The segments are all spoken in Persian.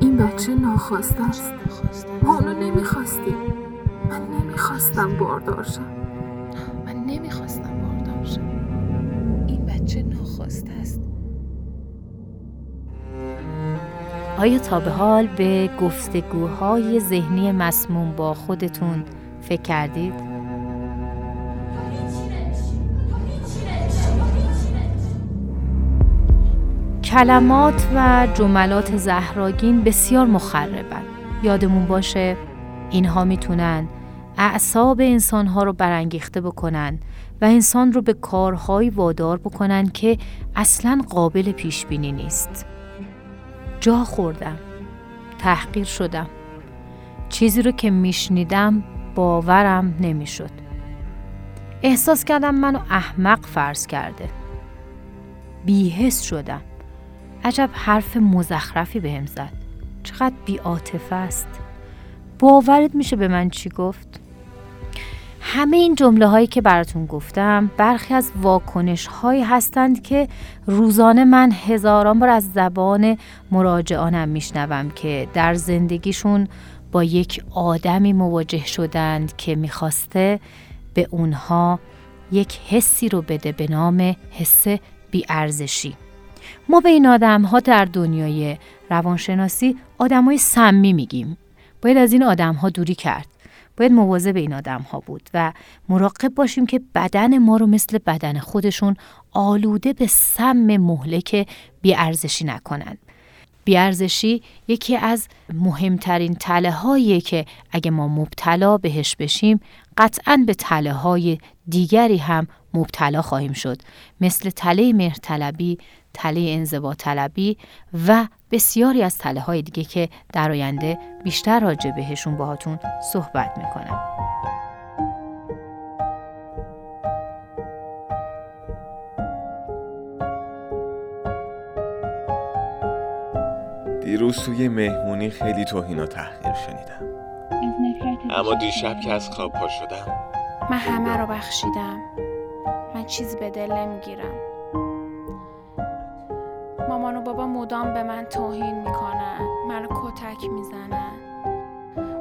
این بچه ناخواسته است. ما اونو نمی‌خواستیم. من نمی‌خواستم باردار شم. من نمی‌خواستم باردار شم. این بچه ناخواسته است. آیا تا به حال به گفتگوهای ذهنی مسموم با خودتون فکر کردید؟ کلمات و جملات زهراگین بسیار مخربن یادمون باشه اینها می‌تونن اعصاب انسانها رو برانگیخته بکنن و انسان رو به کارهایی وادار بکنن که اصلا قابل پیش بینی نیست. جا خوردم. تحقیر شدم. چیزی رو که میشنیدم باورم نمی‌شد. احساس کردم منو احمق فرض کرده. بیهست شدم. عجب حرف مزخرفی بهم زد. چقدر بیاتفه است. باورت میشه به من چی گفت؟ همه این جمله هایی که براتون گفتم برخی از واکنش هایی هستند که روزانه من هزاران بار از زبان مراجعانم میشنوم که در زندگیشون با یک آدمی مواجه شدند که می‌خواسته به اونها یک حسی رو بده به نام حس بیارزشی. ما به این آدم ها در دنیای روانشناسی آدم های سمی میگیم. باید از این آدم ها دوری کرد. باید مواظب این آدم ها بود و مراقب باشیم که بدن ما رو مثل بدن خودشون آلوده به سم مهلک بیارزشی نکنند. بیارزشی یکی از مهمترین تله هایی که اگه ما مبتلا بهش بشیم قطعا به تله های دیگری هم مبتلا خواهیم شد. مثل تله مهرطلبی، تله انزوا طلبی و بسیاری از تله های دیگه که در آینده بیشتر راجع بهشون باهاتون صحبت می‌کنم. دیروز توی مهمونی خیلی توهین و تحقیر شنیدم. اما دیشب که از خواب پا شدم من همه رو بخشیدم. من چیزی به دل نمی‌گیرم. مدام به من توهین می‌کنن منو کتک می‌زنن.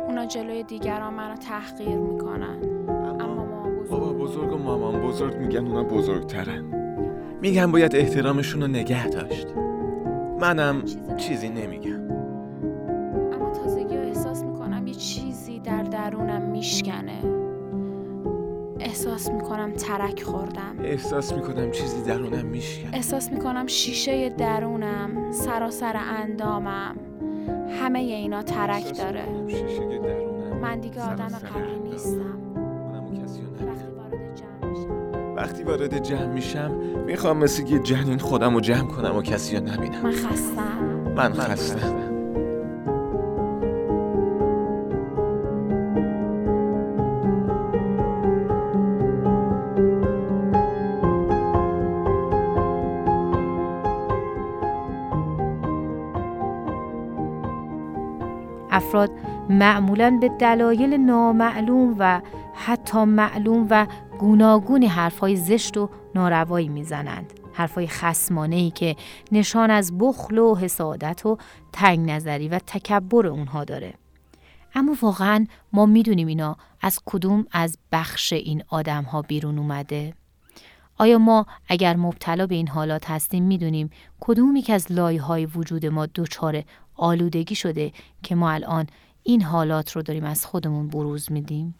اونا جلوی دیگران منو تحقیر می‌کنن. اما مامان بزرگ بابا بزرگ و مامان بزرگ میگن اونا بزرگترن. میگن باید احترامشون رو نگه داشت. منم چیزی نمیگم. اما تازگی احساس می‌کنم یه چیزی در درونم میشکنه. احساس می‌کنم ترک خوردم. احساس می‌کنم چیزی درونم میشکن. احساس می‌کنم شیشه درونم سراسر اندامم همه اینا ترک داره. من دیگه آدم اندامم. نیستم. وقتی وارد جمع میشم. می‌خوام مثل یه جنین خودم رو جمع کنم و کسی رو نبینم. من خستم. من خستم. افراد معمولا به دلایل نامعلوم و حتی معلوم و گوناگونی حرفهای زشت و ناروایی می‌زنند. حرفهای خسمانه که نشان از بخل و حسادت و تنگ نظری و تکبر اونها داره. اما واقعا ما می‌دونیم اینا از کدوم از بخش این آدم ها بیرون اومده؟ آیا ما اگر مبتلا به این حالات هستیم می‌دونیم کدوم یک از لایه های وجود ما دچار آلودگی شده که ما الان این حالات رو داریم از خودمون بروز میدیم؟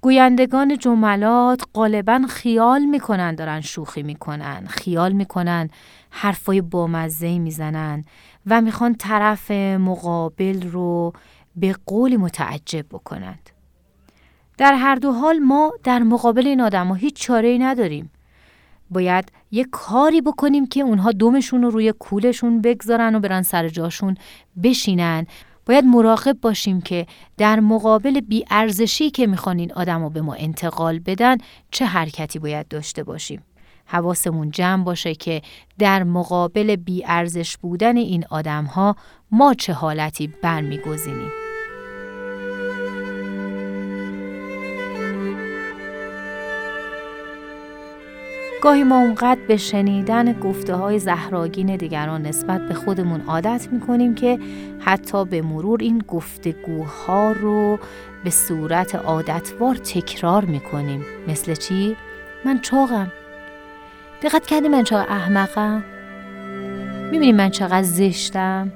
گویندگان جملات غالبا خیال می‌کنن دارن شوخی می‌کنن خیال می‌کنن حرفای بامزه می‌زنن و می‌خوان طرف مقابل رو به قولی متعجب بکنند در هر دو حال ما در مقابل این آدم ها هیچ چاره ای نداریم باید یه کاری بکنیم که اونها دومشون رو روی کولشون بگذارن و برن سر جاشون بشینن باید مراقب باشیم که در مقابل بیارزشی که می‌خوان این آدم به ما انتقال بدن چه حرکتی باید داشته باشیم. حواسمون جمع باشه که در مقابل بیارزش بودن این آدم ها ما چه حالتی برمیگزینیم. گاهی ما اونقدر به شنیدن گفته های زهراگین دیگران نسبت به خودمون عادت می‌کنیم که حتی به مرور این گفتگوها رو به صورت عادتوار تکرار می‌کنیم مثل چی؟ من چاقم دقت کردی من چقدر احمقم؟ می‌بینی من چقدر زشتم؟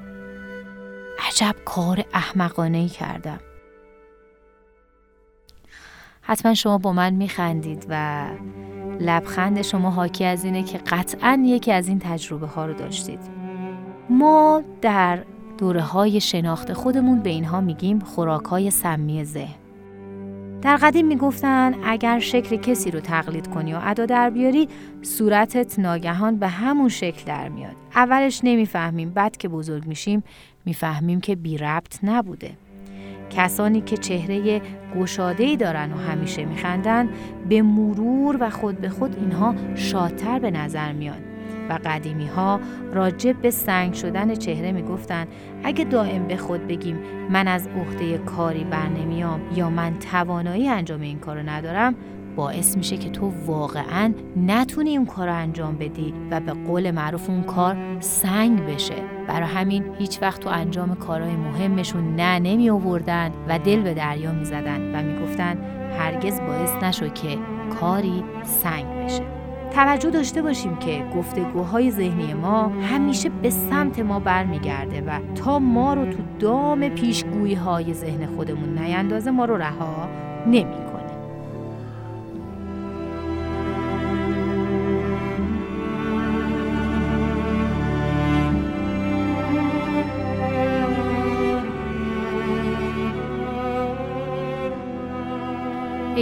عجب کار احمقانه ای کردم حتما شما با من میخندید و لبخند شما حاکی از اینه که قطعا یکی از این تجربه ها رو داشتید. ما در دوره های شناخت خودمون به اینها میگیم خوراک های سمی ذهن. در قدیم می‌گفتن اگر شکل کسی رو تقلید کنی و ادا در بیاری صورتت ناگهان به همون شکل در میاد. اولش نمی‌فهمیم بعد که بزرگ میشیم می‌فهمیم که بی ربط نبوده. کسانی که چهره گشاده‌ای دارن و همیشه میخندن به مرور و خود به خود اینها شادتر به نظر میان. و قدیمی ها راجب به سنگ شدن چهره می‌گفتن اگه دائم به خود بگیم من از عهده کاری بر نمیام یا من توانایی انجام این کارو ندارم باعث میشه که تو واقعا نتونی اون کار رو انجام بدی و به قول معروف اون کار سنگ بشه. برای همین هیچ وقت تو انجام کارهای مهمشون نه نمی آوردن و دل به دریا می زدن و می‌گفتن هرگز باعث نشو که کاری سنگ بشه. توجه داشته باشیم که گفتگوهای ذهنی ما همیشه به سمت ما برمیگرده و تا ما رو تو دام پیشگویی های ذهن خودمون نیندازه ما رو رها نمی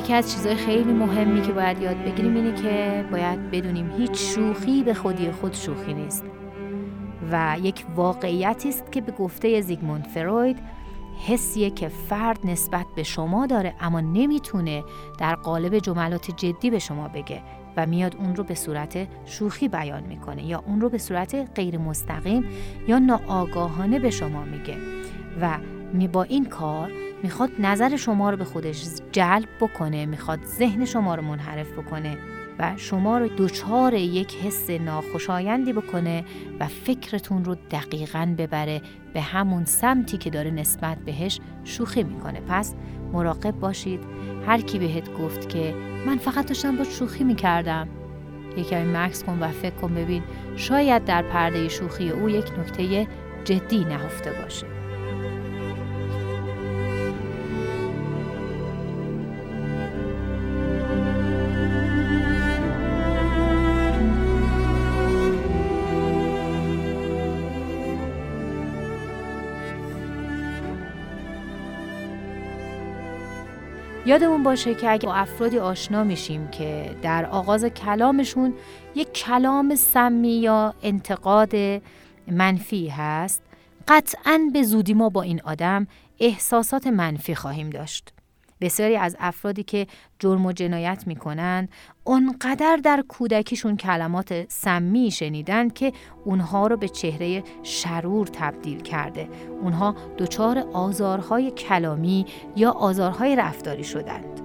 یکی از چیزهای خیلی مهمی که باید یاد بگیریم اینه که باید بدونیم هیچ شوخی به خودی خود شوخی نیست. و یک واقعیتی است که به گفته زیگموند فروید حسیه که فرد نسبت به شما داره اما نمی‌تونه در قالب جملات جدی به شما بگه و میاد اون رو به صورت شوخی بیان می‌کنه یا اون رو به صورت غیر مستقیم یا ناآگاهانه به شما میگه. و می با این کار می‌خواد نظر شما رو به خودش جلب بکنه می‌خواد ذهن شما رو منحرف بکنه و شما رو دچار یک حس ناخوشایندی بکنه و فکرتون رو دقیقا ببره به همون سمتی که داره نسبت بهش شوخی می‌کنه. پس مراقب باشید. هر کی بهت گفت که من فقط داشتم با شوخی می‌کردم. یکمی مکس کن و فکر کن ببین شاید در پرده شوخی او یک نکته جدی نهفته باشه. یادمون باشه که اگه با افرادی آشنا میشیم که در آغاز کلامشون یک کلام سمی یا انتقاد منفی هست قطعا به زودی ما با این آدم احساسات منفی خواهیم داشت. بسیاری از افرادی که جرم و جنایت می‌کنند اونقدر در کودکیشون کلمات سمی شنیدند که اونها رو به چهره شرور تبدیل کرده. اونها دچار آزارهای کلامی یا آزارهای رفتاری شدند.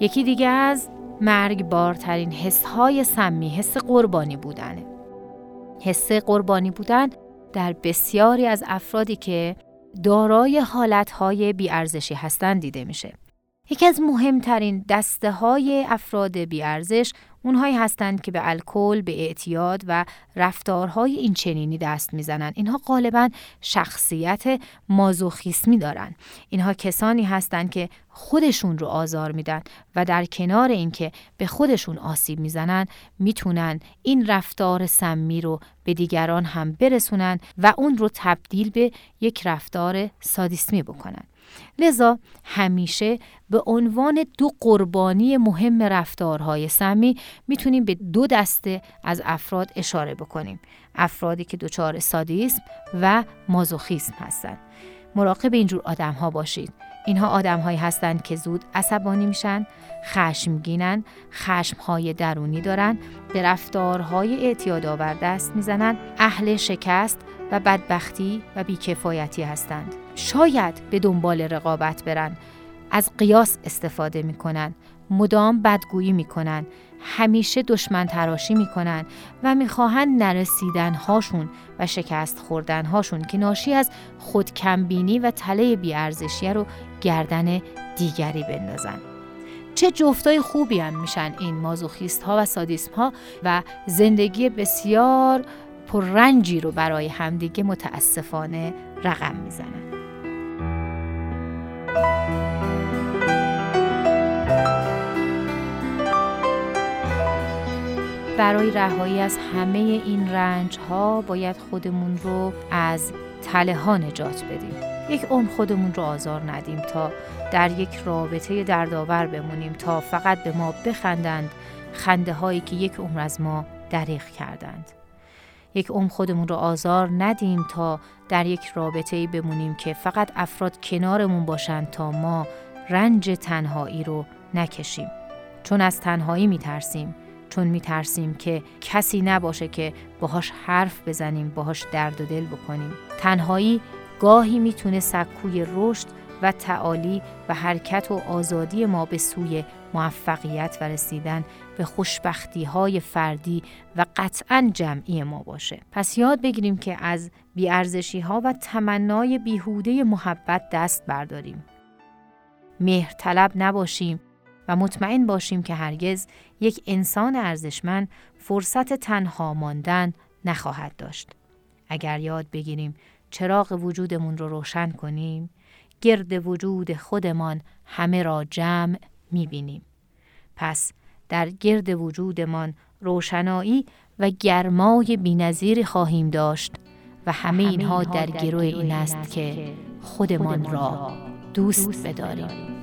یکی دیگه از مرگبارترین حسهای سمی حس قربانی بودنه. حس قربانی بودن در بسیاری از افرادی که دارای حالتهای بیارزشی هستند دیده میشه. یکی از مهمترین دسته های افراد بیارزش اونهایی هستند که به الکل، به اعتیاد و رفتارهای این چنینی دست می‌زنند. اینها غالبا شخصیت مازوخیسمی دارند. اینها کسانی هستند که خودشون رو آزار میدن و در کنار اینکه به خودشون آسیب می‌زنن می‌تونن این رفتار سمی رو به دیگران هم برسونن و اون رو تبدیل به یک رفتار سادیسمی بکنن. لذا همیشه به عنوان دو قربانی مهم رفتارهای سمی می‌تونیم به دو دسته از افراد اشاره بکنیم. افرادی که دچار سادیسم و مازوخیسم هستند. مراقب اینجور آدم ها باشید. اینها آدم هایی هستند که زود عصبانی میشن خشمگینن خشمهای درونی دارن به رفتارهای اعتیادآور دست می‌زنن اهل شکست و بدبختی و بیکفایتی هستند. شاید به دنبال رقابت برن. از قیاس استفاده می‌کنن. مدام بدگویی می‌کنن. همیشه دشمن تراشی می‌کنن و می‌خواهند نرسیدن هاشون و شکست خوردن هاشون که ناشی از خودکمبینی و تله بیارزشی رو گردن دیگری بندازن. چه جفتای خوبی هم میشن این مازوخیست ها و سادیسم ها و زندگی بسیار پررنجی رو برای همدیگه متاسفانه رقم می‌زنن. برای رهایی از همه این رنج ها باید خودمون رو از تله ها نجات بدیم. یک عمر خودمون رو آزار ندیم تا در یک رابطه دردآور بمونیم تا فقط به ما بخندند خنده هایی که یک عمر از ما دریغ کردند. یک عمر خودمون رو آزار ندیم تا در یک رابطه بمونیم که فقط افراد کنارمون باشند تا ما رنج تنهایی رو نکشیم. چون از تنهایی میترسیم. چون میترسیم که کسی نباشه که باهاش حرف بزنیم باهاش درد و دل بکنیم تنهایی گاهی می‌تونه سکوی رشد و تعالی و حرکت و آزادی ما به سوی موفقیت و رسیدن به خوشبختی های فردی و قطعا جمعی ما باشه. پس یاد بگیریم که از بیارزشی ها و تمنای بیهوده محبت دست برداریم. مهر طلب نباشیم و مطمئن باشیم که هرگز یک انسان ارزشمند فرصت تنها ماندن نخواهد داشت. اگر یاد بگیریم چراغ وجودمون رو روشن کنیم، گرد وجود خودمان همه را جمع می‌بینیم. پس در گرد وجودمان روشنایی و گرمای بینظیری خواهیم داشت و همه اینها در گروه این است که خودمان را دوست بداریم.